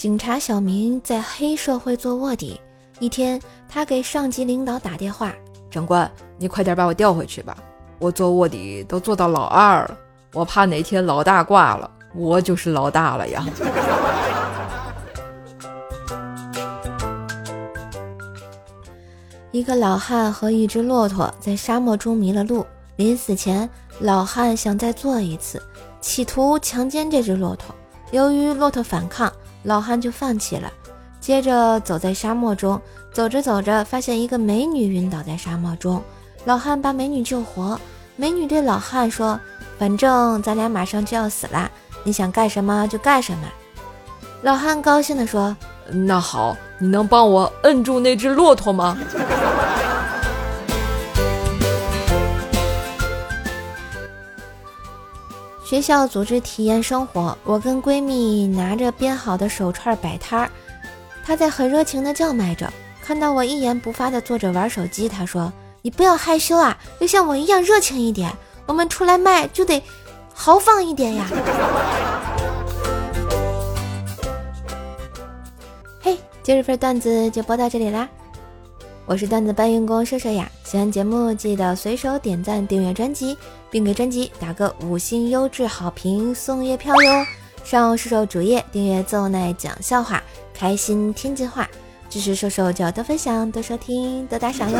警察小明在黑社会做卧底。一天，他给上级领导打电话：“长官，你快点把我调回去吧，我做卧底都做到老二了，我怕哪天老大挂了，我就是老大了呀。”一个老汉和一只骆驼在沙漠中迷了路，临死前，老汉想再做一次，企图强奸这只骆驼。由于骆驼反抗，老汉就放弃了。接着走在沙漠中，走着走着，发现一个美女晕倒在沙漠中。老汉把美女救活。美女对老汉说：“反正咱俩马上就要死啦，你想干什么就干什么。”老汉高兴地说：“那好，你能帮我摁住那只骆驼吗？”学校组织体验生活，我跟闺蜜拿着编好的手串摆摊儿，她在很热情的叫卖着。看到我一言不发的坐着玩手机，她说：“你不要害羞啊，要像我一样热情一点。我们出来卖就得豪放一点呀。”嘿，今日份段子就播到这里啦。我是段子搬运工瘦瘦呀，喜欢节目记得随手点赞、订阅专辑，并给专辑打个五星优质好评，送月票哟！上瘦瘦主页订阅奏奈讲笑话，开心天津话，支持瘦瘦就要多分享、多收听、多打赏哟！